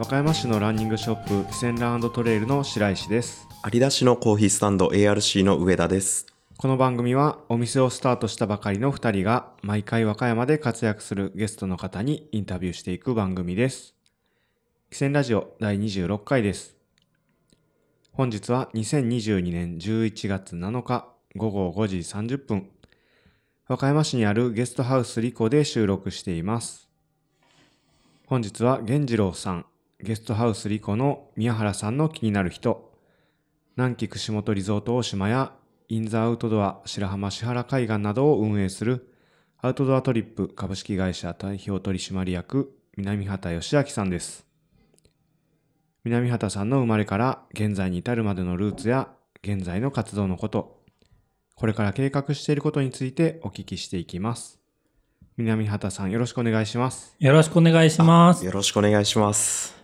和歌山市のランニングショップセンラントレイルの白石です有田市のコーヒースタンド ARC の上田です。この番組はお店をスタートしたばかりの2人が毎回和歌山で活躍するゲストの方にインタビューしていく番組です。汽船ラジオ第26回です。本日は2022年11月7日午後5時30分、和歌山市にあるゲストハウスリコで収録しています。本日は源次郎さん、ゲストハウスリコの宮原さんの気になる人、南紀串本リゾート大島やインザアウトドア白浜市原海岸などを運営するアウトドアトリップ株式会社代表取締役南畑義明さんです。南畑さんの生まれから現在に至るまでのルーツや現在の活動のこと、これから計画していることについてお聞きしていきます。南畑さんよろしくお願いします。よろしくお願いします。よろしくお願いします。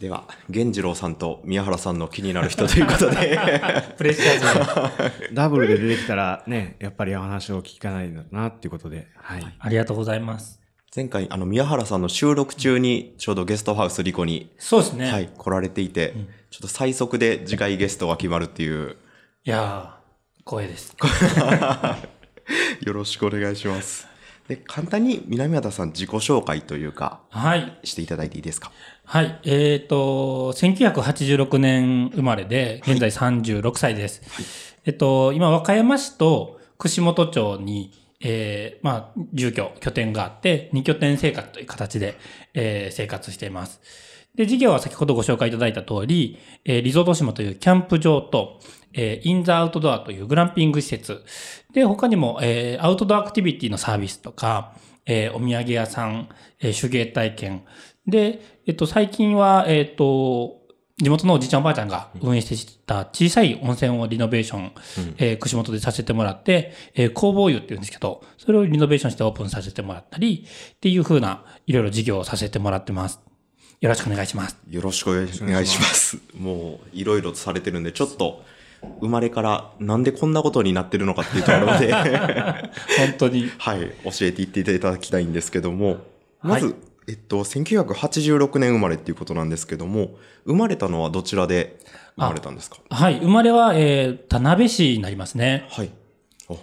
では、源次郎さんと宮原さんの気になる人ということで、プレッシャーズ。ダブルで出てきたらね、やっぱりお話を聞かないんだなっていうことで、はい。ありがとうございます。前回、あの、宮原さんの収録中にちょうどゲストハウスリコに、そうですね。、はいい、来られていて、ちょっと最速で次回ゲストが決まるっていう、やー、光栄です。よろしくお願いします。で、簡単に南畑さん自己紹介というか、はい。していただいていいですか？はい。えっ、と、1986年生まれで、現在36歳です。えっと、今、和歌山市と串本町に、えー、まあ、住居、拠点があって、2拠点生活という形で、えー生活しています。で、事業は先ほどご紹介いただいた通り、えーリゾート島というキャンプ場と、えーインザアウトドアというグランピング施設。で、他にも、えーアウトドアアクティビティのサービスとか、えーお土産屋さん、えー手芸体験。で、えっと、最近は、えっと、地元のおじいちゃんおばあちゃんが運営してた小さい温泉をリノベーション、えー串本でさせてもらって、えー工房湯っていうんですけど、それをリノベーションしてオープンさせてもらったり、っていう風な、いろいろ事業をさせてもらってます。よろしくお願いします。よろしくお願いします。もう、いろいろとされてるんで、ちょっと、生まれからなんでこんなことになってるのかっていうところで、本当に。はい、教えていっていただきたいんですけども、まず、はいえっと、1986年生まれっていうことなんですけども、生まれたのはどちらで生まれたんですか？はい。生まれは、えー、田辺市になりますね。はい。あ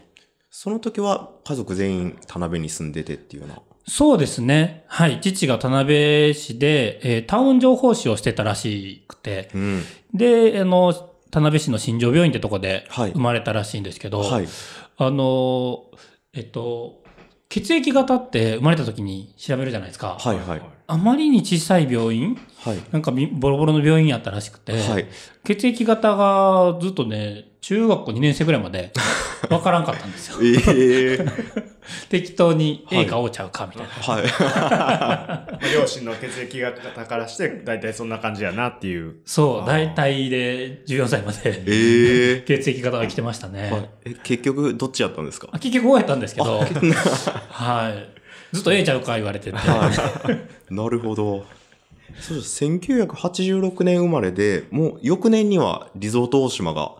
その時は家族全員田辺に住んでてっていうような。そうですね。はい。父が田辺市で、えータウン情報誌をしてたらしくて、うん。で、あの、田辺市の新庄病院ってとこではい生まれたらしいんですけど、はい。あの、えっと、血液型って生まれた時に調べるじゃないですか。はいはい。あまりに小さい病院はい。なんかみボロボロの病院やったらしくて、はい。血液型がずっとね、中学校2年生ぐらいまで わからんかったんですよ。ええ 適当にはい A か O ちゃうかみたいな。はい。両親の血液型からして大体そんな感じやなっていう。そう、大体で14歳までええ血液型が来てましたね。はいえ結局、どっちやったんですか？あ結局終えたんですけど、はい。ずっと A ちゃうか言われてて。はい。なるほど。そうです。1986年生まれで、もう翌年にはリゾート大島が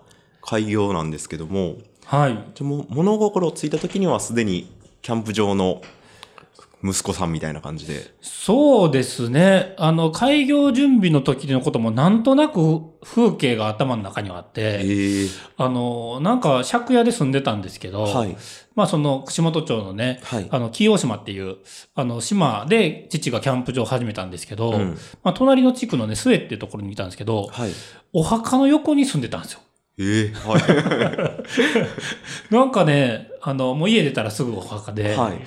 開業なんですけども、はい。でも物心ついた時にはすでにキャンプ場の息子さんみたいな感じで。そうですね。あの、開業準備の時のこともなんとなく風景が頭の中にはあって、ええあの、なんか借家で住んでたんですけど、はい。まあその串本町のね、はいあの、紀大島っていう、あの、島で父がキャンプ場を始めたんですけど、うんまあ隣の地区のね、末っていうところにいたんですけど、はい。お墓の横に住んでたんですよ。ええは なんかね、あの、もう家出たらすぐお墓い。で、はい。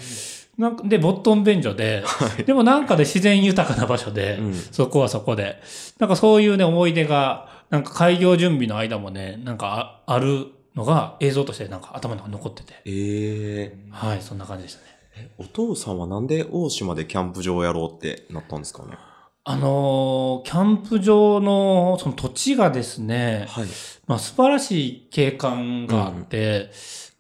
なんかで、ボットン便所で、でもなんかで自然豊かな場所で、うんそこはそこで。なんかそういうね、思い出が、なんか開業準備の間もね、なんかああるのが映像としてなんか頭の中に残ってて。ええはい、そんな感じでしたね。お父さんはなんで大島でキャンプ場をやろうってなったんですかね？あのーキャンプ場のその土地がですね、はい。まあ素晴らしい景観があって、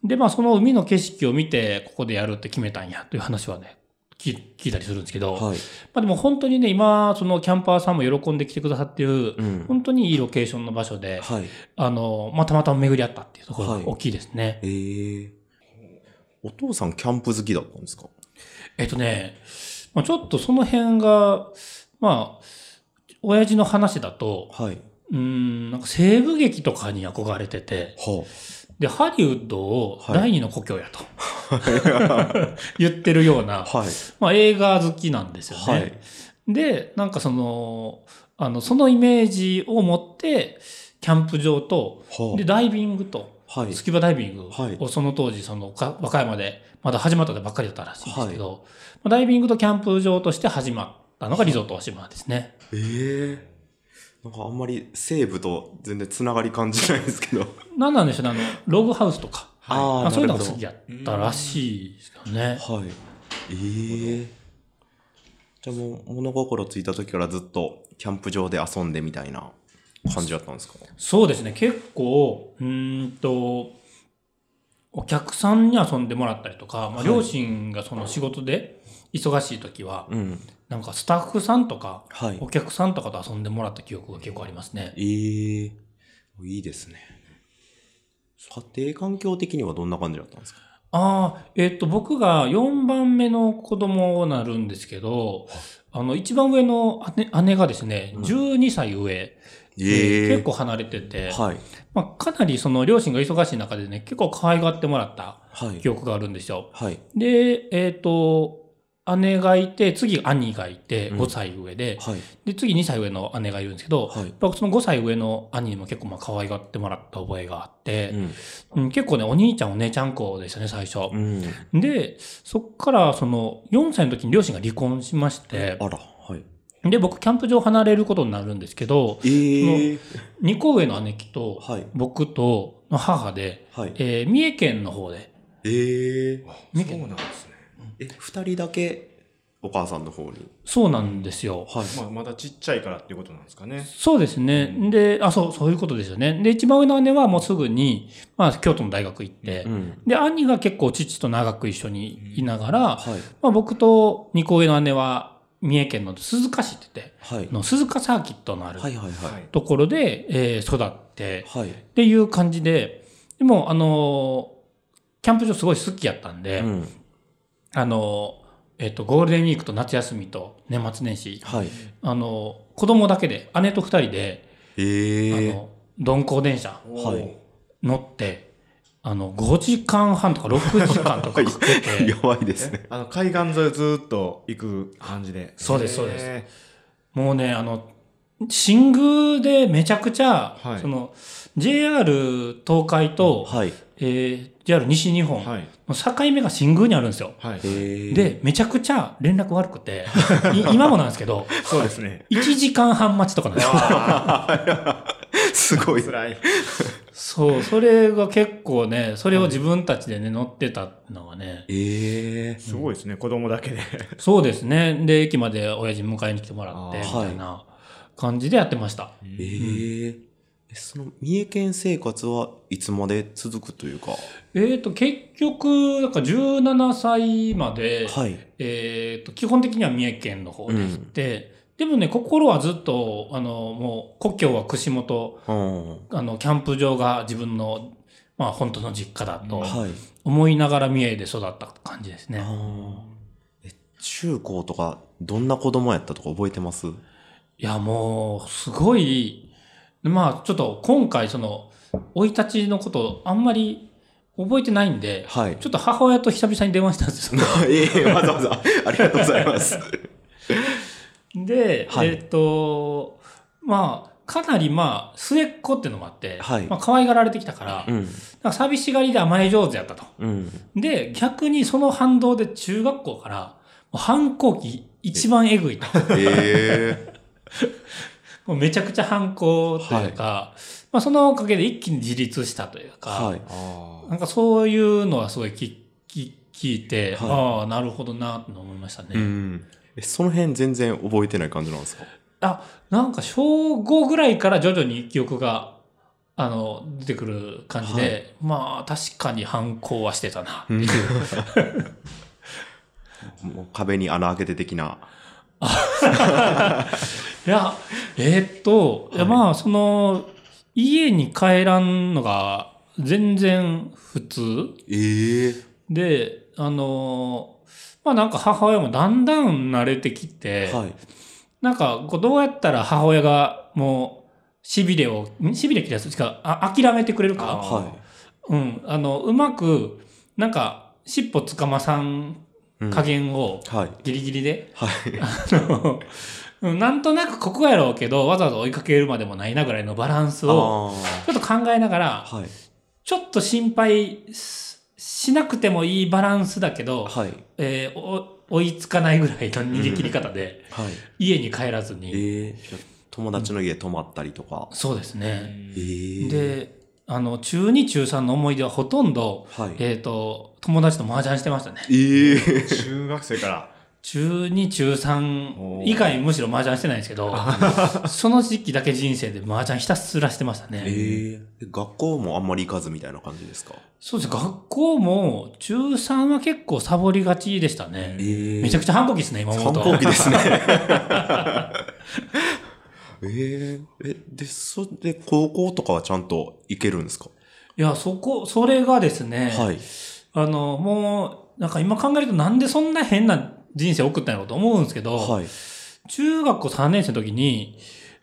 で、まあその海の景色を見てここでやるって決めたんやという話はね、聞聞いたりするんですけど、はい。まあでも本当にね、今、そのキャンパーさんも喜んで来てくださってる、うん。本当にいいロケーションの場所で、はい。あの、まあたまたま巡り合ったっていうところはいが大きいですね。ええお父さんキャンプ好きだったんですか？えっとね、まあ、ちょっとその辺が、まあ、親父の話だと、はい。うーん、なんか西部劇とかに憧れてて、はで、ハリウッドをはい第二の故郷やと、言ってるような、あ。はい。まあ、映画好きなんですよね。はい。で、なんかその、あの、そのイメージを持って、キャンプ場と、はで、ダイビングと、はい。スキューバダイビングはいをその当時、その、か和歌山で、まだ始まったでばっかりだったらしいんですけど、まあダイビングとキャンプ場として始まったのがリゾート大島ですね。ええなんかあんまり西部と全然つながり感じないですけど。なんなんでしょうね、あの、ログハウスとか、あまあ、そういうのが好きやったらしいですけどね。どはい。ええじゃあもう物心ついた時からずっとキャンプ場で遊んでみたいな感じだったんですか？そうですね、結構、うーんと、お客さんに遊んでもらったりとか、まあ、はい両親がその仕事で忙しい時は、うん。なんかスタッフさんとか、はいお。客さんとかと遊んでもらった記憶が結構ありますね。ええいいですね。家庭環境的にはどんな感じだったんですか？ああ、えっ、と、僕が4番目の子供になるんですけど、あの、一番上の姉姉がですね、うん12歳上、ええ結構離れてて、はい。まあ、かなりその両親が忙しい中でね、結構可愛がってもらったはい記。憶があるんですよ。はい。で、えっ、と、姉がいて、次兄がいて、うん5歳上で、はい。で、次2歳上の姉がいるんですけど、はいその5歳上の兄にも結構まあ可愛がってもらった覚えがあって、うん。うん結構ね、お兄ちゃんお姉ちゃん子でしたね、最初。うん。で、そっからその4歳の時に両親が離婚しましてあ、ら、はい。で、僕キャンプ場離れることになるんですけど、ええ2個上の姉貴とはい。僕との母で、はい。えー三重県の方で、ええ三重県そうなんですね。え、二人だけ？お母さんの方に。そうなんですよ。はい。まあ、まだちっちゃいからっていうことなんですかね。そうですね。うんで、あ、そう、そういうことですよね。で、一番上の姉はもうすぐに、まあ、京都の大学行って、うん。で、兄が結構父と長く一緒にいながら、はい。まあ、僕と二個上の姉は三重県の鈴鹿市って言って、はい。の鈴鹿サーキットのあるはいはいはい。ところで、えー育って、はい。っていう感じで、でも、あのーキャンプ場すごい好きやったんで、うん。あのーえっ、と、ゴールデンウィークと夏休みと年末年始、はい。あのー子供だけで、姉と二人で、ええあの、鈍行電車はい。乗って、あの、5時間半とか6時間とかかけて、やばいですね。あの海岸沿いをずっと行く感じで。そうですそうです。へもうね、あの、新宮でめちゃくちゃ、はいその、JR 東海と、はい。えー JR 西日本。の境目が新宮にあるんですよ。はい。ええで、めちゃくちゃ連絡悪くて、い 今もなんですけど、そうですね。1時間半待ちとかなんですよ。すごい。辛い。そう、それが結構ね、それを自分たちでね、乗ってたのがね、ええすごいですね、子供だけで。そうですね。で、駅まで親父に迎えに来てもらって、みたいな感じでやってました。えええその三重県生活はいつまで続くというか？えっ、と、結局、なんか17歳まで、はい。えっ、と、基本的には三重県の方でうんして、でもね、心はずっと、あの、もう、故郷は串本、うん。あの、キャンプ場が自分の、まあ、本当の実家だとはい。思いながら三重で育った感じですね。あーえ中高とか、どんな子供やったとか覚えてます？いや、もう、すごい、まあ、ちょっと今回、その、生い立ちのこと、あんまり覚えてないんで、はい。ちょっと母親と久々に電話したんですよ。ええわざわざ、ありがとうございます。で、はいえっと、まあ、かなりまあ、末っ子っていうのもあって、はいまあ、可愛がられてきたから、うん。か寂しがりで甘え上手やったと。うん。で、逆にその反動で中学校から、反抗期一番えぐいと。ええ もうめちゃくちゃ反抗というか、まあそのおかげで一気に自立したというか、はい。あなんかそういうのはすごい聞いて、はいああ、なるほどな、と思いましたね。うん。え、その辺全然覚えてない感じなんですか？あ、なんか小5ぐらいから徐々に記憶が、あの、出てくる感じで、まあ確かに反抗はしてたな。うん もう壁に穴開けて的な。いや、えーっと、いやはいまあその、家に帰らんのが全然普通ええで、あの、まあなんか母親もだんだん慣れてきて、はい。なんか、こうどうやったら母親がもう、しびれを、んしびれ切らすか、あ諦めてくれるか？はうん。あの、うまく、なんか、尻尾つかまさん加減をはい。ギリギリで、はい。あのうんなんとなくここやろうけど、わざわざ追いかけるまでもないなぐらいのバランスを、あちょっと考えながら、あ。はい。ちょっと心配ししなくてもいいバランスだけど、はい。えーお追いつかないぐらいの逃げ切り方で、はい。家に帰らずに、ええじゃあ友達の家泊まったりとか。そうですね。ええで、あの、中2、中3の思い出はほとんど、はい。えっ、と、友達と麻雀してましたね。ええ中学生から。中2、中お3ー以外むしろ麻雀してないんですけど、その時期だけ人生で麻雀ひたすらしてましたね。ええ学校もあんまり行かずみたいな感じですか？そうです。学校も中3は結構サボりがちでしたね。ええめちゃくちゃ反抗期ですね、今思うと。反抗期ですね。えええ、で、それで高校とかはちゃんと行けるんですか？いや、そこ、それがですね、はい。あの、もう、なんか今考えるとなんでそんな変な人生送ったんやろうと思うんですけど、はい。中学校3年生の時に、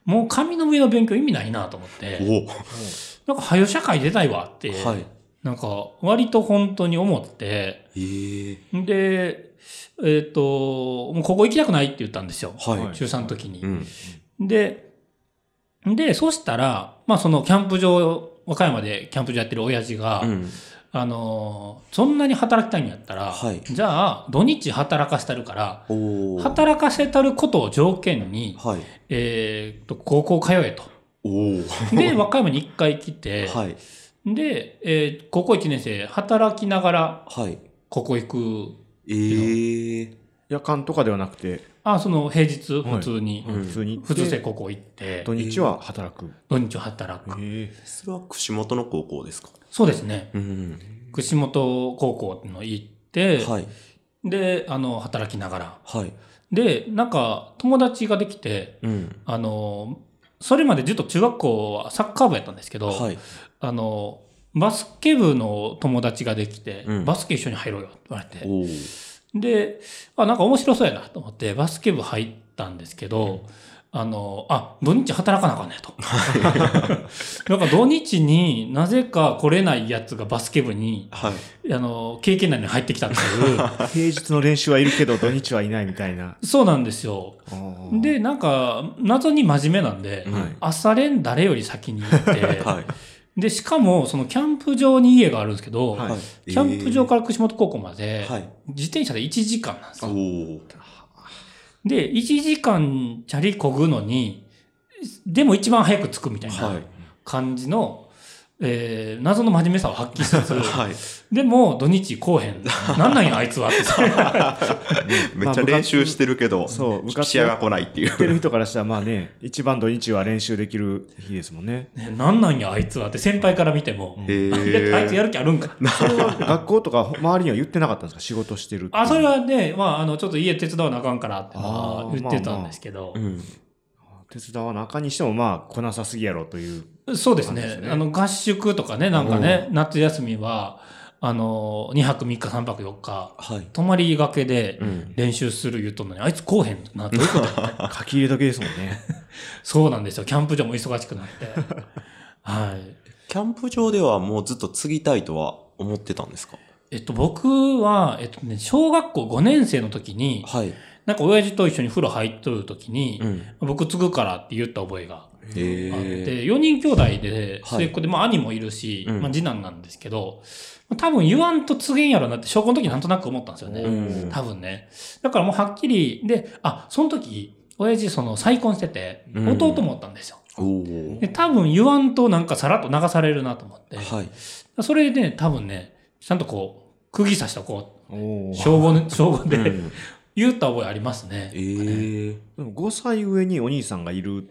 もう紙の上の勉強意味ないなと思って、おなんか、早社会出たいわって、はい。なんか、割と本当に思って、ええで、えっ、と、もうここ行きたくないって言ったんですよ。はい。中3の時にう。ん。で、で、そしたら、まあそのキャンプ場、和歌山でキャンプ場やってる親父が、うん。あのーそんなに働きたいんやったら、はいじゃあ、土日働かせたるから。働かせたることを条件に、はい。えーと、高校通えと。で、和歌山に一回来て、はい。で、えー高校1年生、働きながら、はい。ここ行く。ええ夜間とかではなくて、あ、その平日、普通に、うん普通に。普通生高校行って、土日は働く。土日働く。えそれは串本の高校ですか？そうですね。うん。串本高校の行って、はい。で、あの、働きながら。はい。で、なんか、友達ができて、うん。あの、それまでずっと中学校はサッカー部やったんですけど、はい。あの、バスケ部の友達ができて、うんバスケ一緒に入ろうよって言われて。で、あ、なんか面白そうやなと思って、バスケ部入ったんですけど、あの、あ、土日働かなあかんねと。なんか土日になぜか来れないやつがバスケ部に、はい。あの、経験内に入ってきたっていう。ー 平日の練習はいるけど、土日はいないみたいな。そうなんですよ。で、なんか、謎に真面目なんで、はい朝練誰より先に行って、はい。で、しかも、そのキャンプ場に家があるんですけど、はいキャンプ場から串本高校まで、はい。自転車で1時間なんですおよ。お。で、1時間チャリこぐのに、でも一番早く着くみたいは。ない感じの、えー謎の真面目さを発揮しつつ、はい。でも土日来おへん。なんなんや あいつはってさ。めっちゃ練習してるけど、そう試合が来ないっていうやっ。てる人からしたら、まあね、一番土日は練習できる日ですもんね。ねなんなんやあいつはって先輩から見ても、あいつやえ。る気あるんか。学校とか周りには言ってなかったんですか？仕事してるあ、それはね、まあ、あの、ちょっと家手伝わなあかんからって言ってたんですけどう、ん。手伝わなあかんにしても、まあ、来なさすぎやろという。そうですねそうですねあの、合宿とかね、なんかね、夏休みは、あの、2泊3日3泊4日、はい。泊まりがけでうん。練習する言うとんのに、あいつ来おへんな、どういうことや 書き入れ時ですもんね。そうなんですよ。キャンプ場も忙しくなって。はい。キャンプ場ではもうずっと継ぎたいとは思ってたんですか？えっと、僕は、えっとね、小学校5年生の時に、はい。なんか親父と一緒に風呂入っとる時に、うん。僕継ぐからって言った覚えがあっ。て、4人兄弟で、はい末っ子で、まあ兄もいるし、うんまあ次男なんですけど、多分言わんと告げんやろなって小学校の時なんとなく思ったんですよね。うん多分ね。だからもうはっきり、で、あ、その時、親父その再婚してて、うん弟もおったんですよ。おお。で、多分言わんとなんかさらっと流されるなと思って、はい。それでね、多分ね、ちゃんとこう、釘刺したこう、小5、小5で、うん言った覚えありますね。ええ。でも5歳上にお兄さんがいるっ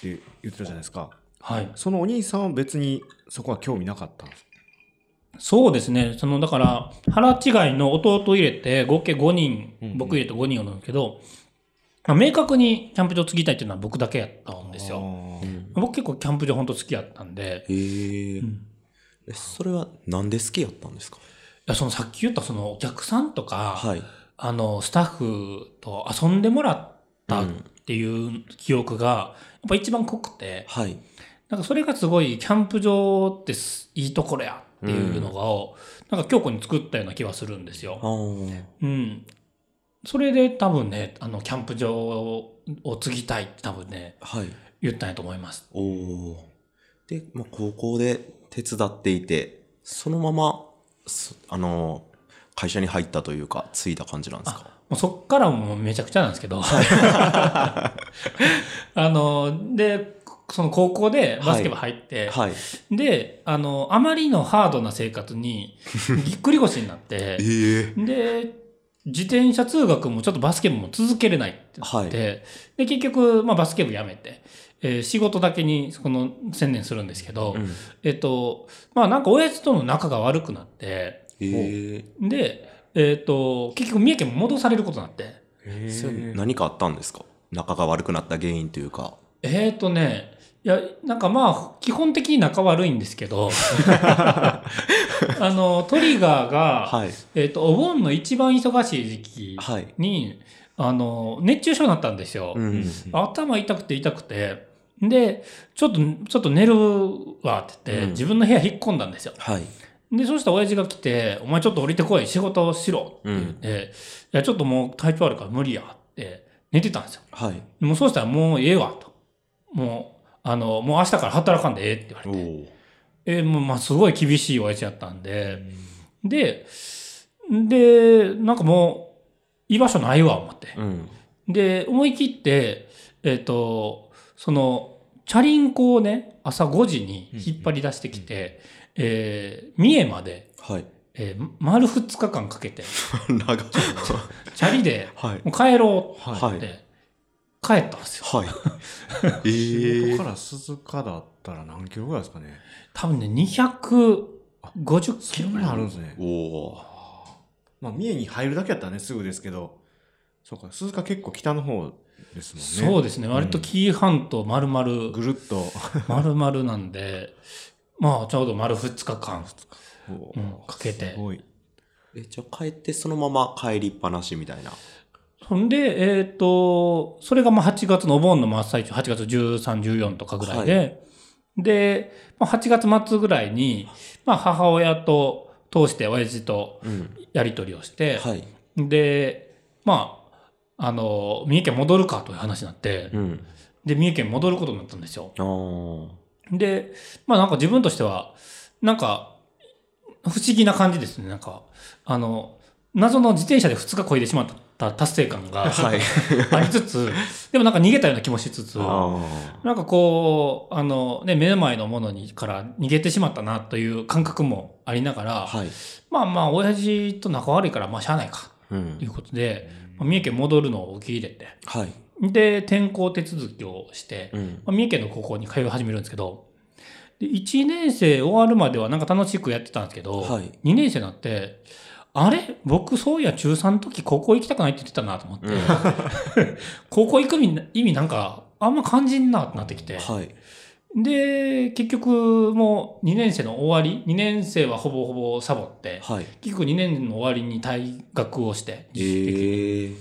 て言ってたじゃないですか。はい。そのお兄さんは別にそこは興味なかったんですそうですね。その、だから、腹違いの弟入れて、合計5人、うんうん僕入れて5人おるんですけど、まあ明確にキャンプ場継ぎたいっていうのは僕だけやったんですよ。僕結構キャンプ場本当好きやったんで、へえうん。えそれはなんで好きやったんですか？いや、そのさっき言ったそのお客さんとか、はい。あの、スタッフと遊んでもらったうんっていう記憶が、やっぱ一番濃くて、はい。なんかそれがすごい、キャンプ場ってすいいところやっていうのを、なんか強固に作ったような気はするんですよ。うん。それで多分ね、あの、キャンプ場を継ぎたいって多分ね、はい。言ったんやと思います。おお。で、まあ、高校で手伝っていて、そのまま、そあの、会社に入ったというか、継いだ感じなんですか？もうそっからもうめちゃくちゃなんですけど。あの、で、その高校でバスケ部入って、はい。で、あの、あまりのハードな生活に ぎっくり腰になってえ、え。で、自転車通学もちょっとバスケ部も続けれないって言って、はい。で、結局、まあバスケ部辞めて、えー仕事だけにその専念するんですけど、うん。えっと、まあなんか親父との仲が悪くなって、ええで、えっと、結局三重県も戻されることになって、何かあったんですか？仲が悪くなった原因というか。えーとね、いや、なんかまあ、基本的に仲悪いんですけど、あの、トリガーが、はい。えっ、と、お盆の一番忙しい時期はい。に、あの、熱中症になったんですよ。うん。頭痛くて痛くて、で、ちょっと、ちょっと寝るわって言って、うん自分の部屋引っ込んだんですよ。はい。で、そしたら親父が来て、お前ちょっと降りてこい、仕事をしろって言って、いや、ちょっともう体調悪いから無理やって寝てたんですよ。はい。もうそうしたらもうええわと。もう、あの、もう明日から働かんでええって言われおて。お。えもうまあすごい厳しい親父やったんで、で、で、なんかもう、居場所ないわ、思って。うん。で、思い切って、えっ、と、その、チャリンコをね、朝5時に引っ張り出してきて、えー三重まで、はい。えー丸2日間かけて、長い。チャリで、はい。もう帰ろうはいって、帰ったんですよ。はい。ええここから鈴鹿だったら何キロぐらいですかね多分ね、250キロぐらいなあるんですね。おお。まあ、三重に入るだけやったらね、すぐですけど、そうか、鈴鹿結構北の方ですもんね。そうですね。割と紀伊半島丸々、ぐるっと。丸々なんで、まあちょうど丸2日間、こうんかけてすごい。え、じゃあ帰ってそのまま帰りっぱなしみたいな。そんで、えっ、と、それがまあ8月のお盆の真っ最中、8月13、14とかぐらいで、で、まあ、8月末ぐらいに、まあ母親と通して親父とうん。やり取りをして、はい。で、まあ、あの、三重県戻るかという話になって、うん。で、三重県戻ることになったんですよ。で、まあなんか自分としては、なんか、不思議な感じですね。なんか、あの、謎の自転車で2日こいでしまった達成感がはい。ありつつ、でもなんか逃げたような気もしつつ、あなんかこう、あのね、目の前のものにから逃げてしまったなという感覚もありながあ。ら、はい。まあまあ、親父と仲悪いから、まあしゃあないか、うんということで、まあ三重県戻るのを受け入れて、はい。で、転校手続きをして、うん。まあ三重県の高校に通い始めるんですけど、で1年生終わるまではなんか楽しくやってたんですけど、はい2年生になって、あれ？僕そういや中3の時高校行きたくないって言ってたなと思って、高校行く意味なんかあんま感じんなってなってきて、はい。で、結局もう2年生の終わり、2年生はほぼほぼサボって、はい。結局2年の終わりに退学をして、ええ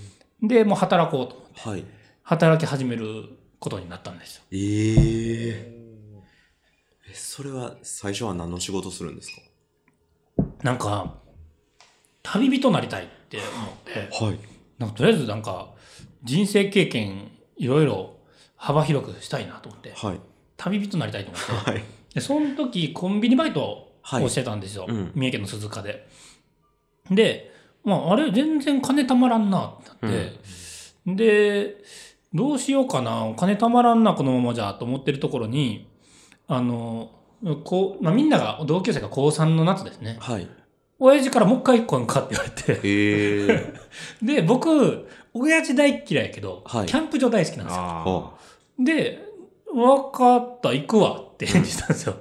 で、もう働こうと思って、はい。働き始めることになったんですよ。えええ、それは最初は何の仕事するんですなんか、旅人になりたいって思って、かはい。なんかとりあえずなんか、人生経験いろいろ幅広くしたいなと思って、はい。旅人になりたいと思って、はい。で、その時コンビニバイトはいをしてたんですよ。うん三重県の鈴鹿で。で、まあ、あれ全然金たまらんなってなって、で、どうしようかな、お金たまらんな、このままじゃ、と思ってるところに、あの、こう、まあ、みんなが、同級生が高3の夏ですね。はい。親父からもう一回来んかって言われて。ええ で、僕、親父大っ嫌いやけど、はいキャンプ場大好きなんですよ。あで、わかった、行くわって返事したんですよ。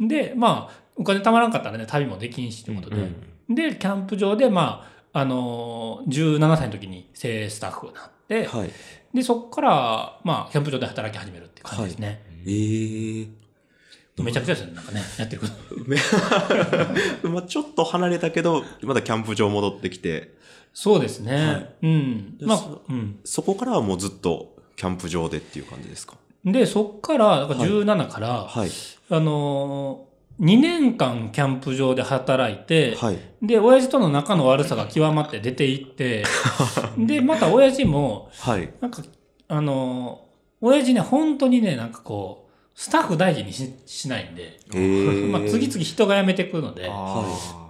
で、まあ、お金たまらんかったらね、旅もできんしってことで。うん。で、キャンプ場で、まあ、あのー、17歳の時に正スタッフになって、はい。で、そこから、まあ、キャンプ場で働き始めるっていう感じですね。ええめちゃくちゃですね、なんかね、やってること。め まあちょっと離れたけど、まだキャンプ場戻ってきて、そうですね。はいうん。でまあそ、うん。そこからはもうずっとキャンプ場でっていう感じですか？で、そっから、だから17から、はい。あのー、2年間キャンプ場で働いて、はい。で、親父との仲の悪さが極まって出て行って、で、また親父も、はい。なんか、あのー、親父ね、本当にね、なんかこう、スタッフ大事にししないんで、えー。まあ、次々人が辞めてくので、あ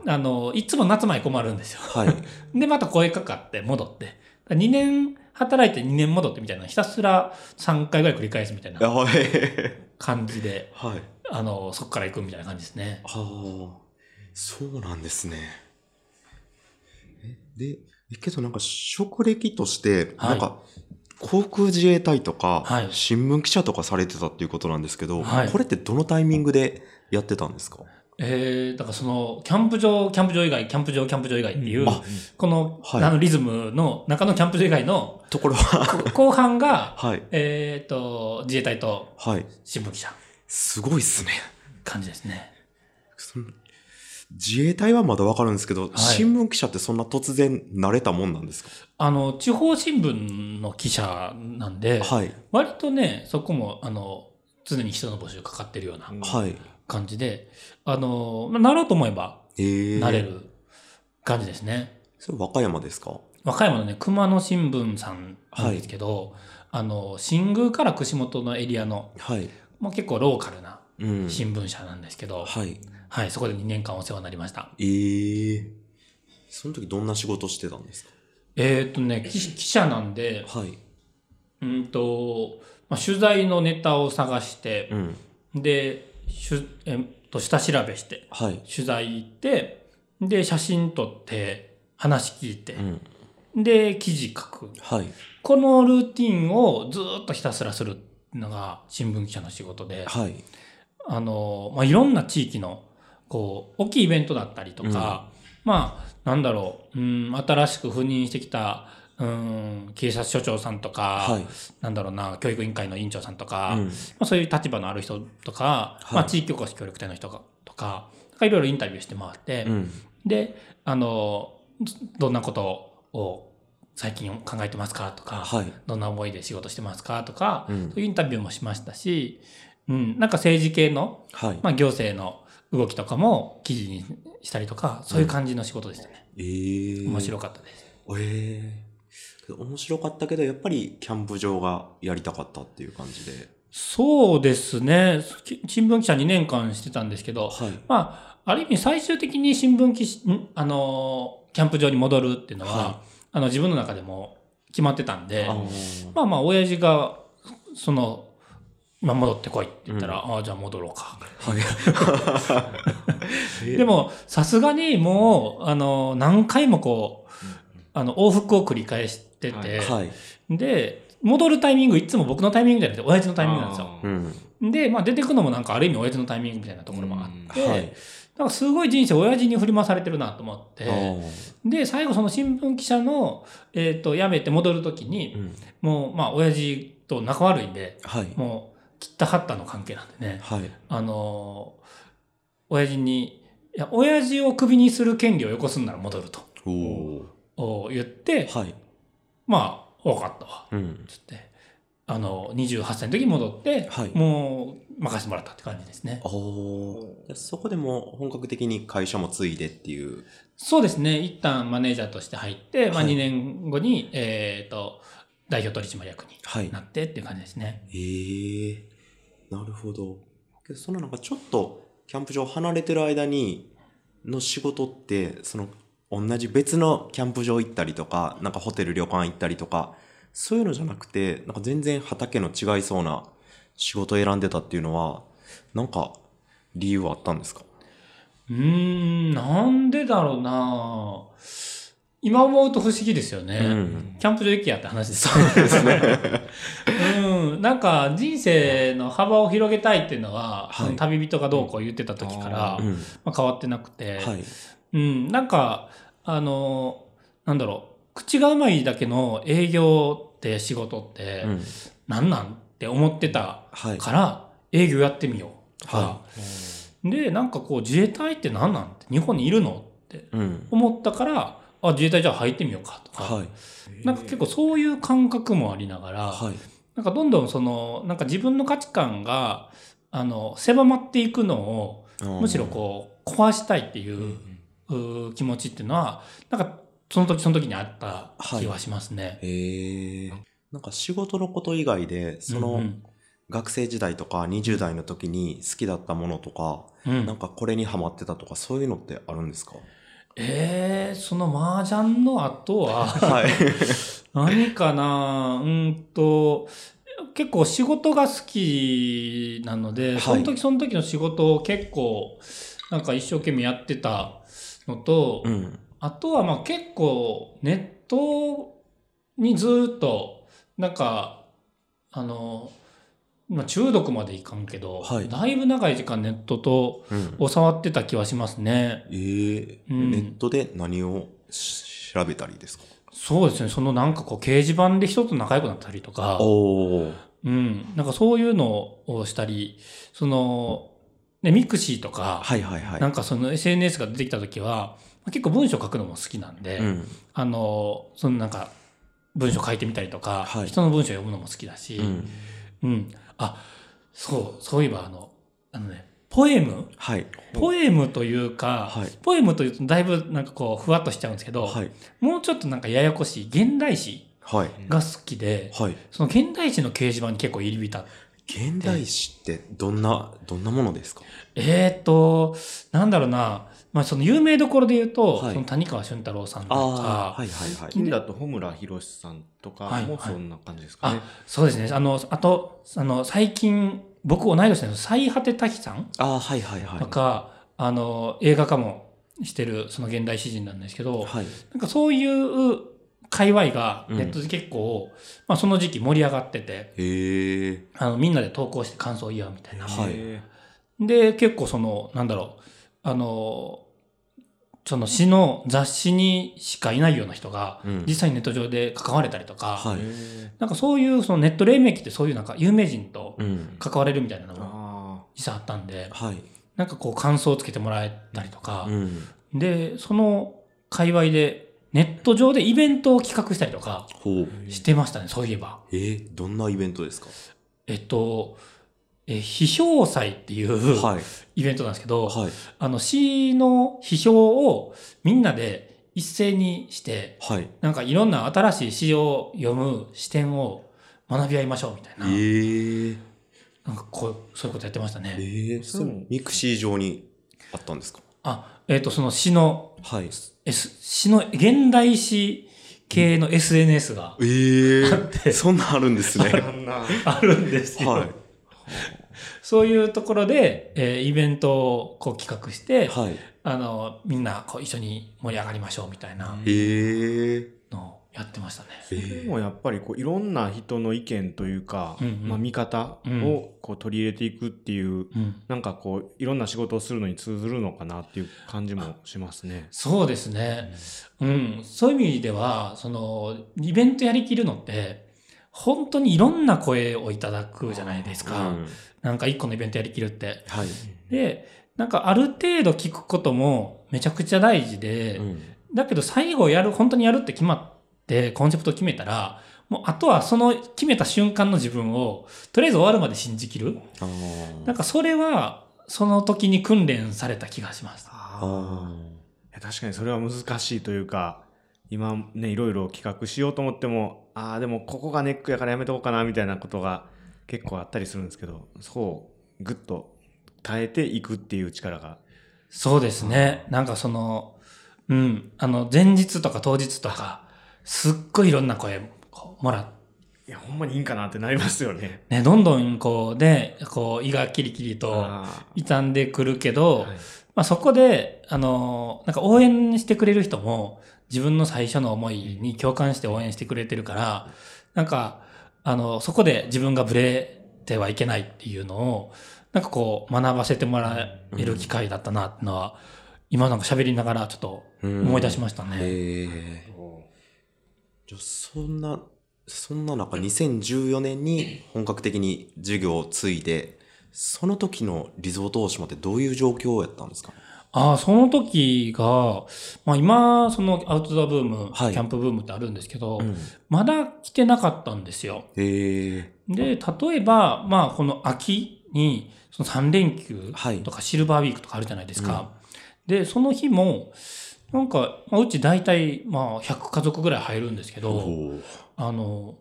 あの、いつも夏前困るんですよ。はい。で、また声かかって戻って。2年働いて2年戻ってみたいな、ひたすら3回ぐらい繰り返すみたいなはい。感じで、はい。あの、そこから行くみたいな感じですね。はあ、そうなんですね。えで、えけどなんか職歴として、はいなんか、航空自衛隊とか、はい新聞記者とかされてたっていうことなんですけど、はいこれってどのタイミングでやってたんですか？えー、だからその、キャンプ場、キャンプ場以外、キャンプ場、キャンプ場以外っていう、あこの、はいあのリズムの中のキャンプ場以外のところは、こ 後半が、はい。えっ、と、自衛隊とはい。新聞記者、すごいっすね。感じですね。自衛隊はまだわかるんですけど、新聞記者ってそんな突然慣れたもんなんですか？あの、地方新聞の記者なんで、はい。割とね、そこも、あの、常に人の募集かかってるようなはい。感じで、あの、まあなろうと思えば、えー、なれ。る感じですね。それ和歌山ですか？和歌山のね、熊野新聞さんなんですけど、あの、新宮から串本のエリアの、はい。もう結構ローカルなうん。新聞社なんですけど、はい。はい、そこで2年間お世話になりました。ええその時どんな仕事してたんですか？えーっとね、記記者なんで、はい。うんと、まあ、取材のネタを探してう、ん。で、しゅえっと下調べして、はい。取材行って、で、写真撮って、話聞いてう、ん。で、記事書く。はい。このルーティンをずーっとひたすらするのが新聞記者の仕事で、はい。あの、まあ、いろんな地域の、こう、大きいイベントだったりとか、まあ、なんだろう、うん、新しく赴任してきた、うん、警察署長さんとか、はい。なんだろうな、教育委員会の委員長さんとか、うんまあ、そういう立場のある人とか、はいまあ、地域おこし協力隊の人がとか、いろいろインタビューして回って、うん。で、あの、どんなことを最近考えてますかとか、はい。どんな思いで仕事してますかとか、うんそういうインタビューもしましたし、うん、なんか政治系の、はい。まあ、行政の動きとかも記事にしたりとか、そういう感じの仕事でしたね。ええ面白かったです。ええ面白かったけど、やっぱりキャンプ場がやりたかったっていう感じで。そうですね。き新聞記者2年間してたんですけど、はい。まあ、ある意味最終的に新聞記者、んあの、キャンプ場に戻るっていうのは、はあの、自分の中でも決まってたんで、あーまあまあ、親父が、その、まあ、戻ってこいって言ったら、ああ、じゃあ戻ろうか。はい。でも、さすがにもう、あの、何回もこう、あの、往復を繰り返してて、はい。で、戻るタイミング、いつも僕のタイミングじゃなくて、親父のタイミングなんですよ。うん。で、まあ出てくのもなんかある意味親父のタイミングみたいなところもあって、はい。だからすごい人生親父に振り回されてるなと思って、で、最後その新聞記者の、えっ、と、辞めて戻るときに、うん。もう、まあ親父と仲悪いんで、はい。もう、切ったはったの関係なんでね、はい。あのー親父に、いや、親父をクビにする権利をよこすんなら戻るとおおお言って、ー。はい。まあ、分かったわ。うん。つって、あの、28歳の時に戻って、はいもう任せてもらったって感じですね。そこでも本格的に会社も継いでっていう。そうですね。一旦マネージャーとして入って、まあはい2年後に、えっ、と、代表取締役はいになってっていう感じですね。ええなるほどそのなんかちょっとキャンプ場離れてる間にの仕事って、その同じ別のキャンプ場行ったりとか、なんかホテル旅館行ったりとか、そういうのじゃなくて、なんか全然畑の違いそうな仕事を選んでたっていうのは、なんか理由はあったんですか？うーん、なんでだろうな今思うと不思議ですよね。うんキャンプ場行きやって話です。そうですね。うん、なんか人生の幅を広げたいっていうのは、はいその旅人がどうこう言ってた時から、うん。まあ、変わってなくて、はい。うん、なんか、あの、なんだろう、口がうまいだけの営業って仕事ってうん。何なんって思ってたはい。から、営業やってみようとか、はで、なんかこう自衛隊って何なんって日本にいるのってうん。思ったから、あ、自衛隊じゃあ入ってみようかとか、はい。なんか結構そういう感覚もありながら、はい。なんかどんどんその、なんか自分の価値観が、あの、狭まっていくのを、むしろこう、壊したいっていう,、う気持ちっていうのは、なんか、その時その時にあった気はしますね。へえ。なんか仕事のこと以外で、そのうんうん学生時代とか20代の時に好きだったものとか、うんなんかこれにハマってたとか、そういうのってあるんですか？えー、その麻雀の後は、はい。何かな？うんと、結構仕事が好きなので、はいその時その時の仕事を結構、なんか一生懸命やってたのと、うん。あとはまあ結構ネットにずっと、なんか、あの、まあ中毒までいかんけど、はいだいぶ長い時間ネットとうん。触ってた気はしますね。ええうんネットで何をし調べたりですか？そうですね。そのなんかこう掲示板で人と仲良くなったりとか、おお。うん。なんかそういうのをしたり、その、ね、 mixi とか、はいはいはい。なんかその SNS が出てきた時は、結構文章書くのも好きなんで、うん。あの、そのなんか、文章書いてみたりとか、はい人の文章読むのも好きだし、うん。うん。あ、そう、そういえばあの、あのね、ポエム？はい。ポエムというか、はいポエムというとだいぶなんかこう、ふわっとしちゃうんですけど、はい。もうちょっとなんかややこしい現代詩はい。が好きで、はい。その現代詩の掲示板に結構入り浸っ現代詩ってどんな、どんなものですか？えーっと、なんだろうな、まあその有名どころで言うと、はいその谷川俊太郎さんとああ、か、はいはいはい。近だと穂村博さんとかはいもそんな感じですかねあ。、そうですね。あの、あと、あの、最近、僕同い年の最果て滝さんああ、はいはいはいと。か、あの、映画化もしてる、その現代詩人なんですけど、はい。なんかそういう界隈がうんネットで結構、まあその時期盛り上がってて。あの、みんなで投稿して感想を言うみたいな。で、結構その、なんだろう、あの、その詩の雑誌にしかいないような人が、うん実際にネット上で関われたりとか、なんかそういうそのネット黎明期ってそういうなんか有名人とうん。関われるみたいなのーもあ実際あったんで、はい。なんかこう感想をつけてもらえたりとかう、ん。で、その界隈でネット上でイベントを企画したりとか。してましたね、そういえば。えー、どんなイベントですか？えっと、え、批評祭っていうはい。イベントなんですけど、はい。あの詩の批評をみんなで一斉にして、はい。なんかいろんな新しい詩を読む視点を学び合いましょうみたいえな、ー、なんかこう、そういうことやってましたね。えー、 mixi 上にあったんですか？あ、えっ、と、その詩の、はい。S、詩の現代詩系の SNS がえー、あってそんなんあるんですね。あるんですよ。はい。そういうところで、えーイベントをこう企画して、はい。あの、みんなこう一緒に盛り上がりましょうみたいなえー、のをやってましたね。えそれー、もやっぱりこういろんな人の意見というか、うんうんまあ、見方をこう取り入れていくっていう、うん。なんかこういろんな仕事をするのに通ずるのかなっていう感じもしますね。そうですね。うん。そういう意味では、その、イベントやりきるのって、本当にいろんな声をいただくじゃないですか。うんなんか一個のイベントやりきるって。はい。で、なんかある程度聞くこともめちゃくちゃ大事で、うんだけど最後やる、本当にやるって決まって、コンセプト決めたら、もうあとはその決めた瞬間の自分を、とりあえず終わるまで信じきる。なんかそれは、その時に訓練された気がします。あいや確かにそれは難しいというか今ねいろいろ企画しようと思ってもああでもここがネックやからやめとこうかなみたいなことが結構あったりするんですけどそうぐっと耐えていくっていう力がそうですね。なんかその、うん、あの、前日とか当日とか、すっごいいろんな声こうもらっいやほんまにいいんかなってなりますよね。ね、どんどんこうね、こう胃がキリキリとあ傷んでくるけど、ーはい。まあそこで、あの、なんか応援してくれる人も自分の最初の思いに共感して応援してくれてるから、なんか、あの、そこで自分がブレてはいけないっていうのを、なんかこう学ばせてもらえる機会だったなってのは、今なんか喋りながらちょっとうん思い出しましたね。へえじゃあそんな、そんな中、2014年に本格的に授業を継いで、その時のリゾート大島ってどういう状況やったんですか？ああ、その時が、まあ今、そのアウトドアブーム、はいキャンプブームってあるんですけど、うん。まだ来てなかったんですよ。で、例えば、まあこの秋に、その3連休はいとかシルバーウィークとかあるじゃないですか。で、その日も、なんか、まあうち大体、まあ100家族ぐらい入るんですけど、あの、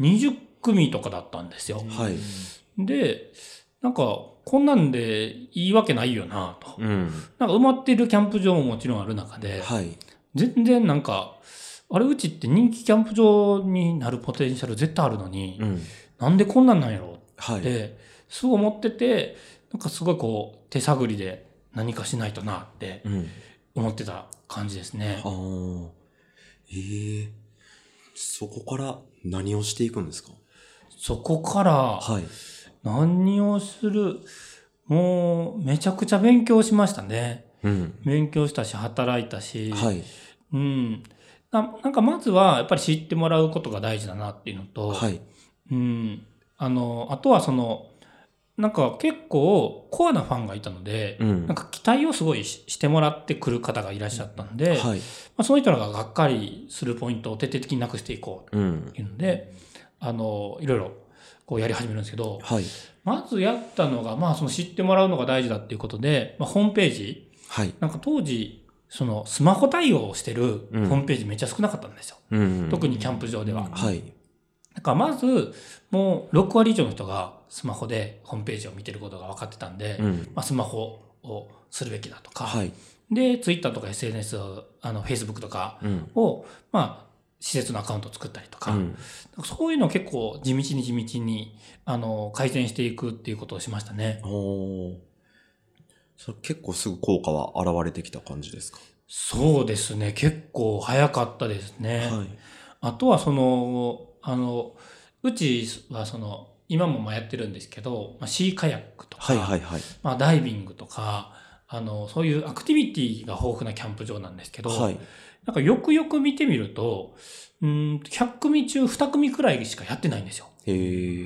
20組とかだったんですよ。はい。で、なんか、こんなんでいいわけないよなと。うん。なんか埋まってるキャンプ場ももちろんある中で、はい。全然なんか、あれうちって人気キャンプ場になるポテンシャル絶対あるのに、うん。なんでこんなんなんやろはい。って、すごい思ってて、なんかすごいこう、手探りで何かしないとなってうん。思ってた感じですね。ああ。ええそこから何をしていくんですか？そこからはい。何をする、もうめちゃくちゃ勉強しましたね。うん。勉強したし、働いたし、はい。うん。ななんかまずはやっぱり知ってもらうことが大事だなっていうのと、はい。うん。あの、あとはその、なんか結構コアなファンがいたので、うんなんか期待をすごいししてもらってくる方がいらっしゃったんで、まはい。あ、その人らががっかりするポイントを徹底的になくしていこううんと。いうので、あの、いろいろこうやり始めるんですけど、はい。まずやったのが、まあその知ってもらうのが大事だっていうことで、まあ、ホームページ、はい。なんか当時、そのスマホ対応をしてるホうんームページめっちゃ少なかったんですよ。うん。特にキャンプ場では。はい。だからまず、もう6割以上の人がスマホでホームページを見てることが分かってたんで、うん。まあ、スマホをするべきだとか、はい。で、ツイッターとか SNS を、あの、Facebook とかうん。を、まあ、施設のアカウントを作ったりとか、うん。そういうのを結構地道に地道に、あの、改善していくっていうことをしましたね。おーそれ結構すぐ効果は現れてきた感じですか？そうですね。結構早かったですね。はい。あとはその、あの、うちはその、今もまあやってるんですけど、まあ、シーカヤックとか、はいはいはい。まあ、ダイビングとか、あの、そういうアクティビティが豊富なキャンプ場なんですけど、はい。なんかよくよく見てみると、うん、100組中2組くらいしかやってないんですよ。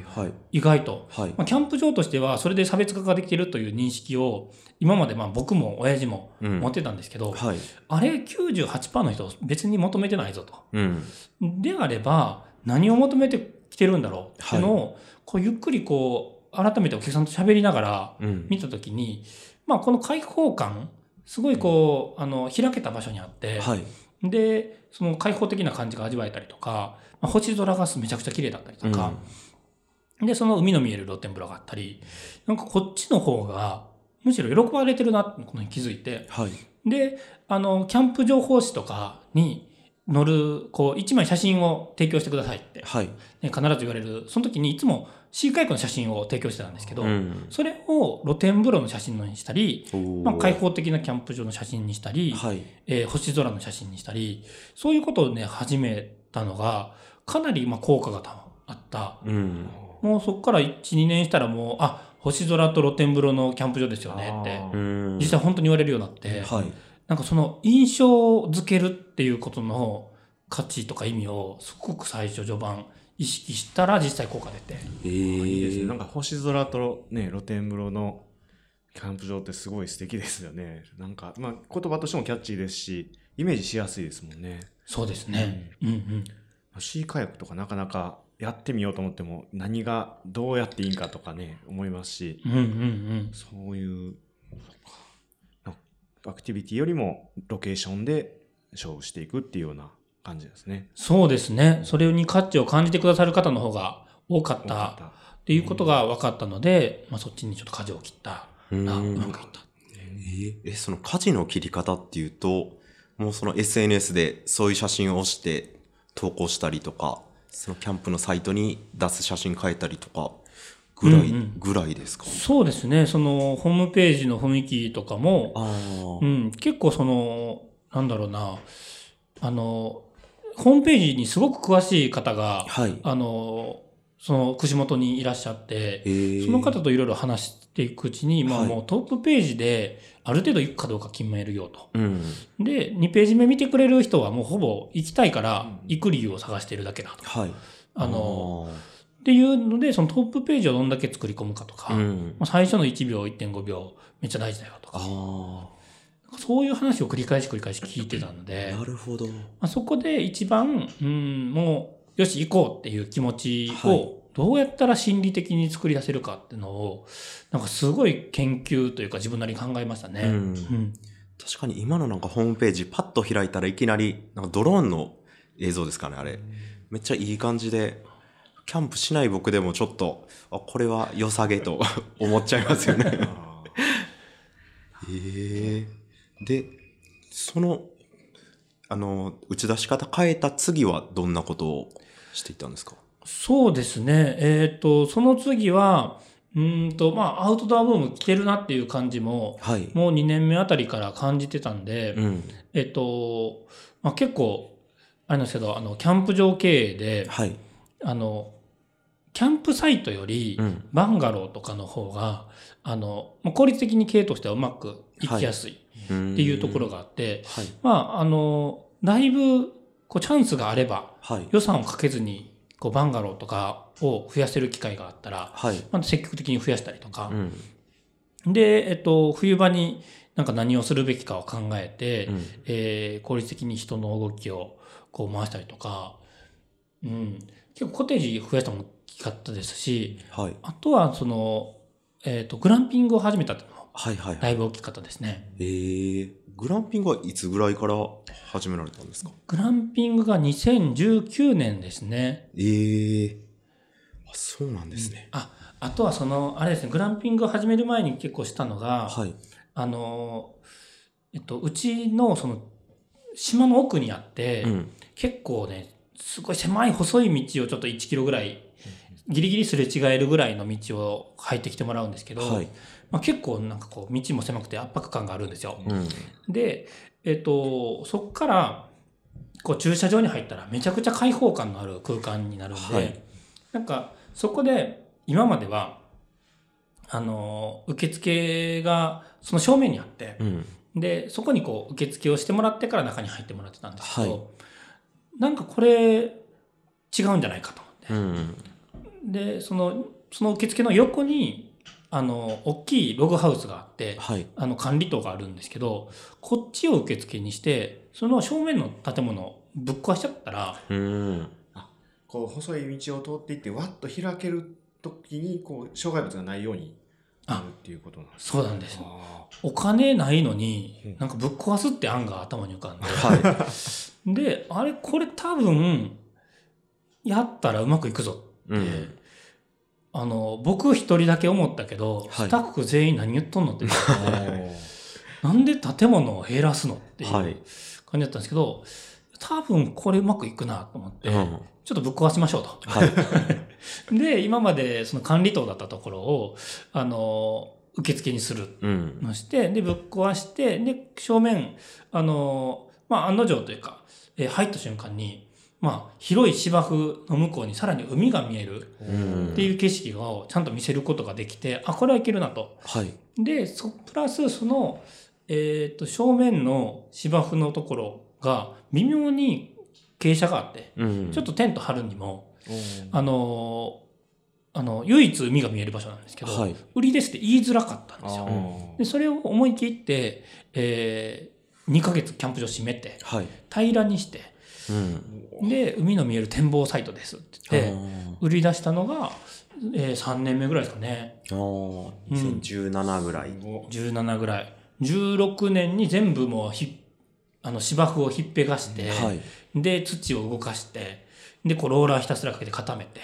はい。意外と。はい。まあ、キャンプ場としては、それで差別化ができているという認識を、今までまあ僕も親父もうん持ってたんですけど、はい。あれ98%の人別に求めてないぞと。うん。であれば、何を求めてきてるんだろう？っていうのを、こうゆっくりこう、改めてお客さんと喋りながらうん。見たときに、まあこの開放感、すごいこう、あの、開けた場所にあって、はい。で、その開放的な感じが味わえたりとか、まあ、星空がめちゃくちゃ綺麗だったりとか、で、その海の見える露天風呂があったり、なんかこっちの方が、むしろ喜ばれてるなってことに気づいて、はい。で、あの、キャンプ情報誌とかに載る、こう、一枚写真を提供してくださいって、はい。ね、必ず言われる、その時にいつもシーカイクの写真を提供してたんですけど、うん。それを露天風呂の写真にしたり、まあ、開放的なキャンプ場の写真にしたり、はい。えー星空の写真にしたり、そういうことをね、始めたのが、かなりまあ効果がたあった。うん。もうそこから1、2年したらもう、あ、星空と露天風呂のキャンプ場ですよねって。実際本当に言われるようになって、はい。なんかその印象づけるっていうことの価値とか意味をすごく最初序盤意識したら実際効果出て。えいいですね。なんか、か星空とね、露天風呂のキャンプ場ってすごい素敵ですよね。なんか、まあ言葉としてもキャッチーですし、イメージしやすいですもんね。そうですね。うんうん。シーカヤックとかなかなかやってみようと思っても何がどうやっていいんかとかね、思いますし、うんうんうん。そういう、そっかアクティビティよりもロケーションで勝負していくっていうような感じですね。そうですね。それに価値を感じてくださる方の方が多かったっていうことが分かったので、まあそっちにちょっと舵を切ったうんら、うまくいった。えその舵の切り方っていうと、もうその SNS でそういう写真を押して投稿したりとか、そのキャンプのサイトに出す写真変えたりとか、ぐらい、うんうんぐらいですか？そうですね。そのホームページの雰囲気とかも、うん、結構その、なんだろうな、あの、ホームページにすごく詳しい方が、はい。あの、その串本にいらっしゃって、えーその方といろいろ話していくうちに、まあはいもうトップページである程度行くかどうか決めるよと。うん。で、2ページ目見てくれる人はもうほぼ行きたいから行く理由を探しているだけだと。はい。あの、っていうので、そのトップページをどんだけ作り込むかとか、うん。まあ最初の1秒、1.5秒、めっちゃ大事だよとか。あそういう話を繰り返し繰り返し聞いてたので、なるほど。まあ、そこで一番、うん、もう、よし、行こうっていう気持ちはいを、どうやったら心理的に作り出せるかっていうのを、なんかすごい研究というか自分なりに考えましたね。うんうん確かに今のなんかホームページパッと開いたらいきなり、なんかドローンの映像ですかね、あれ。めっちゃいい感じで、キャンプしない僕でもちょっと、あ、これは良さげと 思っちゃいますよね。あええで、その、あの、打ち出し方変えた次はどんなことをしていったんですか？そうですね。えっ、と、その次は、うーんと、まあ、アウトドアブーム来てるなっていう感じも、はい。もう2年目あたりから感じてたんで、うん。えっ、と、まあ、結構、あれなんですけど、あの、キャンプ場経営で、はい。あの、キャンプサイトよりう、ん。バンガローとかの方が、あの、まあ効率的に経営としてはうまくいきやすいっていうところがあって、はい。まあ、あの、だいぶ、こう、チャンスがあれば、はい。予算をかけずに、こう、バンガローとかを増やせる機会があったら、はい。まあ、積極的に増やしたりとかう、ん。で、えっと、冬場になんか何をするべきかを考えて、うんえー効率的に人の動きをこう回したりとか、うん、結構コテージ増やしたのも大きかったですし、はい。あとはその、えっ、と、グランピングを始めたっていうのもはいはいはい。だいぶ大きかったですね。ええグランピングはいつぐらいから始められたんですか？グランピングが2019年ですね。ええあ、そうなんですね。あ、あとはその、あれですね、グランピングを始める前に結構したのが、はい。あの、えっと、うちのその、島の奥にあって、うん。結構ね、すごい狭い細い道をちょっと1キロぐらい、ギリギリすれ違えるぐらいの道を入ってきてもらうんですけど、はい。まあ、結構なんかこう道も狭くて圧迫感があるんですよ。うん。で、えっと、そこからこう駐車場に入ったらめちゃくちゃ開放感のある空間になるんで、はいなんかそこで今までは、あの、受付がその正面にあって、うん。で、そこにこう受付をしてもらってから中に入ってもらってたんですけど、はいなんかこれ違うんじゃないかと思って。うん。で、その、その受付の横に、あの、大きいログハウスがあって、はい。あの管理棟があるんですけど、こっちを受付にして、その正面の建物をぶっ壊しちゃったら、うん。こう細い道を通っていってわっと開ける時にこう障害物がないようになるっていうことなんですそうなんです。あお金ないのにうん、なんかぶっ壊すって案が頭に浮かんで、はで、あれ、これ多分、やったらうまくいくぞい。うん。あの、僕一人だけ思ったけど、はいスタッフ全員何言っとんのって言ってーなんで建物を減らすのっていうはい感じだったんですけど、多分これうまくいくなと思って、うん。ちょっとぶっ壊しましょうと。はい。で、今までその管理棟だったところを、あの、受付にするうん。のして、で、ぶっ壊して、で、正面、あの、まあ、案の定というか、えー入った瞬間に、まあ、広い芝生の向こうにさらに海が見えるうんっていう景色をちゃんと見せることができて、あ、これはいけるなと。はい。で、そ、プラス、その、えっ、と、正面の芝生のところが微妙に傾斜があって、うん。ちょっとテント張るにも、あのーあの、唯一海が見える場所なんですけど、はい。売りですって言いづらかったんですよ。あで、それを思い切って、えー、2ヶ月キャンプ場閉めて、はい。平らにして、うん。で、海の見える展望サイトですって言って、売り出したのが、えー、3年目ぐらいですかね。ああ、2017ぐらい。17ぐらい。16年に全部もうひ、あの芝生をひっぺがして、はい。で、土を動かして、で、こうローラーひたすらかけて固めて、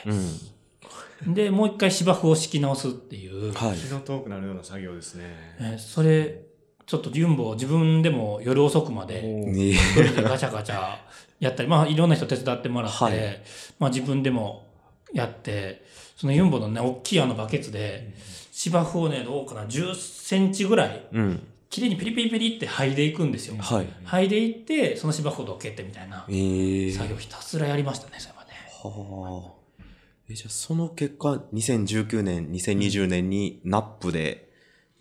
うん。で、もう一回芝生を敷き直すっていう、はい。気の遠くなるような作業ですね。えーそれ、ちょっとユンボ自分でも夜遅くまで、ガチャガチャやったり、まあいろんな人手伝ってもらって、はいまあ自分でもやって、そのユンボのね、大きいあのバケツで、芝生をね、どうかな、10センチぐらい、うん。綺麗にペリペリペリって剥いでいくんですよ。はい。剥いでいって、その芝生をどけてみたいなええ作業ひたすらやりましたね、それはね。はあ。え、じゃあその結果、2019年、2020年になっぷで、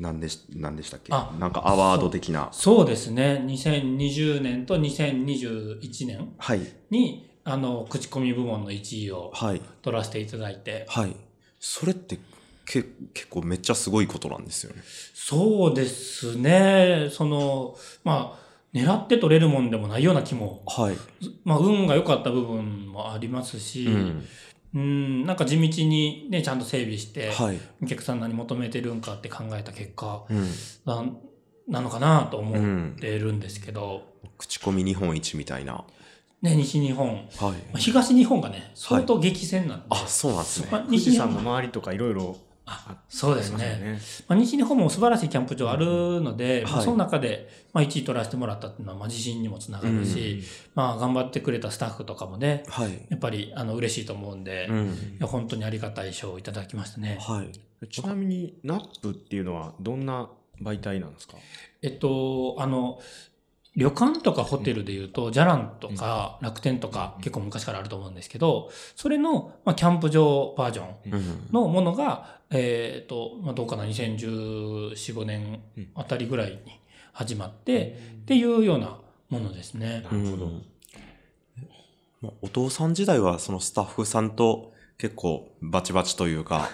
何でし、何でしたっけ？あなんかアワード的な。そうですね、2020年と2021年はい。に、あの、口コミ部門の1位をはい。取らせていただいて、はい。それって、け結構めっちゃすごいことなんですよね。そうですね。その、まあ、狙って取れるもんでもないような気も、はい。まあ、運が良かった部分もありますし、うん。うん、なんか地道にね、ちゃんと整備して、はい。お客さん何求めてるんかって考えた結果、うん。なんなのかなと思うんってるんですけど、口コミ日本一みたいな。ね、西日本、はい。まあ東日本がね、相当激戦なんで、あ、そうなんですね。まあ富士山の本周りとかいろいろあそうですねまあ、西日本も素晴らしいキャンプ場あるので、はいまあその中で、まあ、1位取らせてもらったっていうのは、まあ、自信にもつながるし、まあ、頑張ってくれたスタッフとかもね、はい。やっぱりあの嬉しいと思うんで、いうん。や本当にありがたい賞をいただきましたね。はい。ちなみになっぷっていうのはどんな媒体なんですか？えっと、あの、旅館とかホテルで言うと、ジャランとか楽天とか結構昔からあると思うんですけど、それの、まあ、キャンプ場バージョンうん。のものが、えっと、まあ、どうかな、2014、5年あたりぐらいに始まって、っていうようなものですね。なるほど。うん。まあお父さん時代はそのスタッフさんと結構バチバチというか、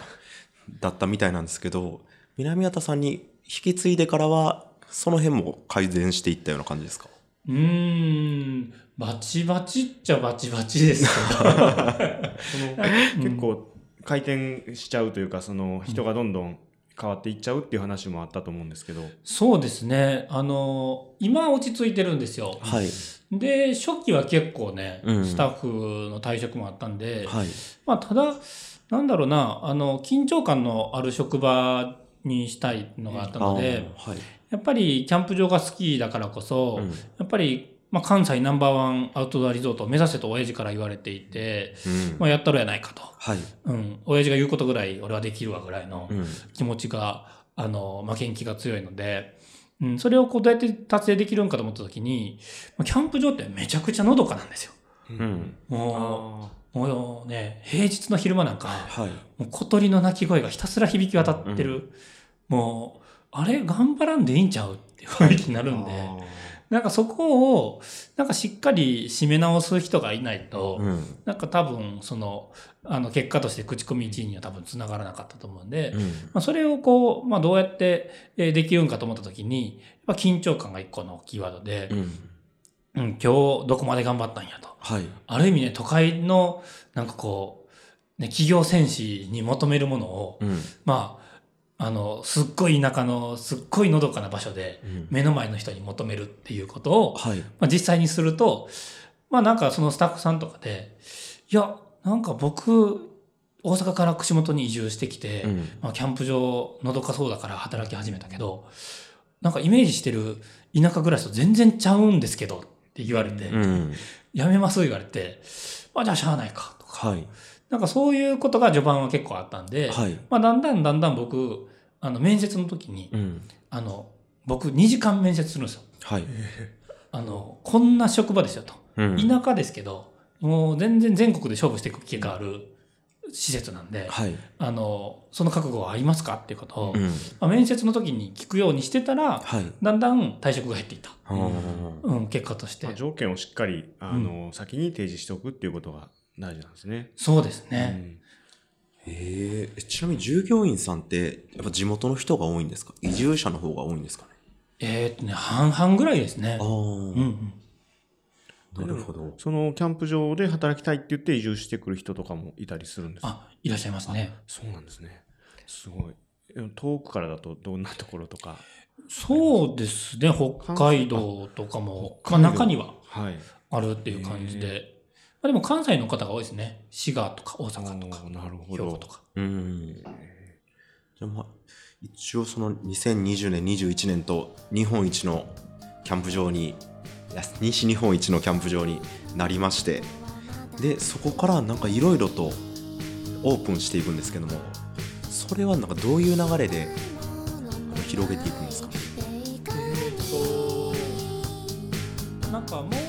だったみたいなんですけど、南畑さんに引き継いでからは、その辺も改善していったような感じですか？うーん、バチバチっちゃバチバチです結構回転しちゃうというかその人がどんどん変わっていっちゃうっていう話もあったと思うんですけど、そうですね。あの、今は落ち着いてるんですよ。はい。で、初期は結構ね、うんスタッフの退職もあったんで、はい。まあ、ただ、なんだろうな、あの、緊張感のある職場にしたいのがあったので、はい。やっぱりキャンプ場が好きだからこそ、うんやっぱり、まあ、関西ナンバーワンアウトドアリゾートを目指せと親父から言われていて、うんまあ、やったろやないかと。はい。うん。親父が言うことぐらい俺はできるわぐらいのうん。気持ちが、あの、負けん気が強いので、うん、それをこうどうやって達成できるんかと思った時に、まあキャンプ場ってめちゃくちゃのどかなんですよ。うん。もあう、もうね、平日の昼間なんか、はい。もう小鳥の鳴き声がひたすら響き渡ってる。もう、あれ頑張らんでいいんちゃうっていう雰囲気になるんで、あなんかそこを、なんかしっかり締め直す人がいないと、うん。なんか多分、その、あの、結果として口コミ1位には多分つながらなかったと思うんで、うん。まあ、それをこう、まあ、どうやってえーできるんかと思った時に、やっぱ緊張感が一個のキーワードでう、ん。うん、今日どこまで頑張ったんやと。はい。ある意味ね、都会の、なんかこう、ね、企業戦士に求めるものを、うん。まあ、あの、すっごい田舎の、すっごいのどかな場所で、うん目の前の人に求めるっていうことを、はい。まあ、実際にすると、まあなんかそのスタッフさんとかで、いや、なんか僕、大阪から串本に移住してきて、うん。まあ、キャンプ場のどかそうだから働き始めたけど、なんかイメージしてる田舎暮らしと全然ちゃうんですけどって言われて、うん。やめます言われて、まあじゃあしゃあないかとか、はい。なんかそういうことが序盤は結構あったんで、はい。まあだんだんだんだん僕、あの面接の時に、うん。あの、僕2時間面接するんですよ。はい。あの、こんな職場ですよと。うん。田舎ですけど、もう全然全国で勝負していく機会がある施設なんで、はい。あの、その覚悟はありますかっていうことを、うん。まあ、面接の時に聞くようにしてたら、はい。だんだん退職が減っていった。うん、結果としてまあ。条件をしっかりあの、先に提示しておくっていうことが大事なんですね。そうですね。へえ、ちなみに従業員さんって、やっぱ地元の人が多いんですか？移住者の方が多いんですかね？えーっとね、半々ぐらいですねあ。あ、うんうん。なるほど。そのキャンプ場で働きたいって言って移住してくる人とかもいたりするんですか？あ、いらっしゃいますね。そうなんですね。すごい。え遠くからだとどんなところとか？そうですね、北海道とかも、まあ中にははい。あるっていう感じで。まあでも関西の方が多いですね。滋賀とか大阪とかなるほど。兵庫とか。うん。じゃあまあ、一応その2020年、21年と日本一のキャンプ場に、西日本一のキャンプ場になりまして、で、そこからなんかいろいろとオープンしていくんですけども、それはなんかどういう流れで広げていくんですか？なんかもう一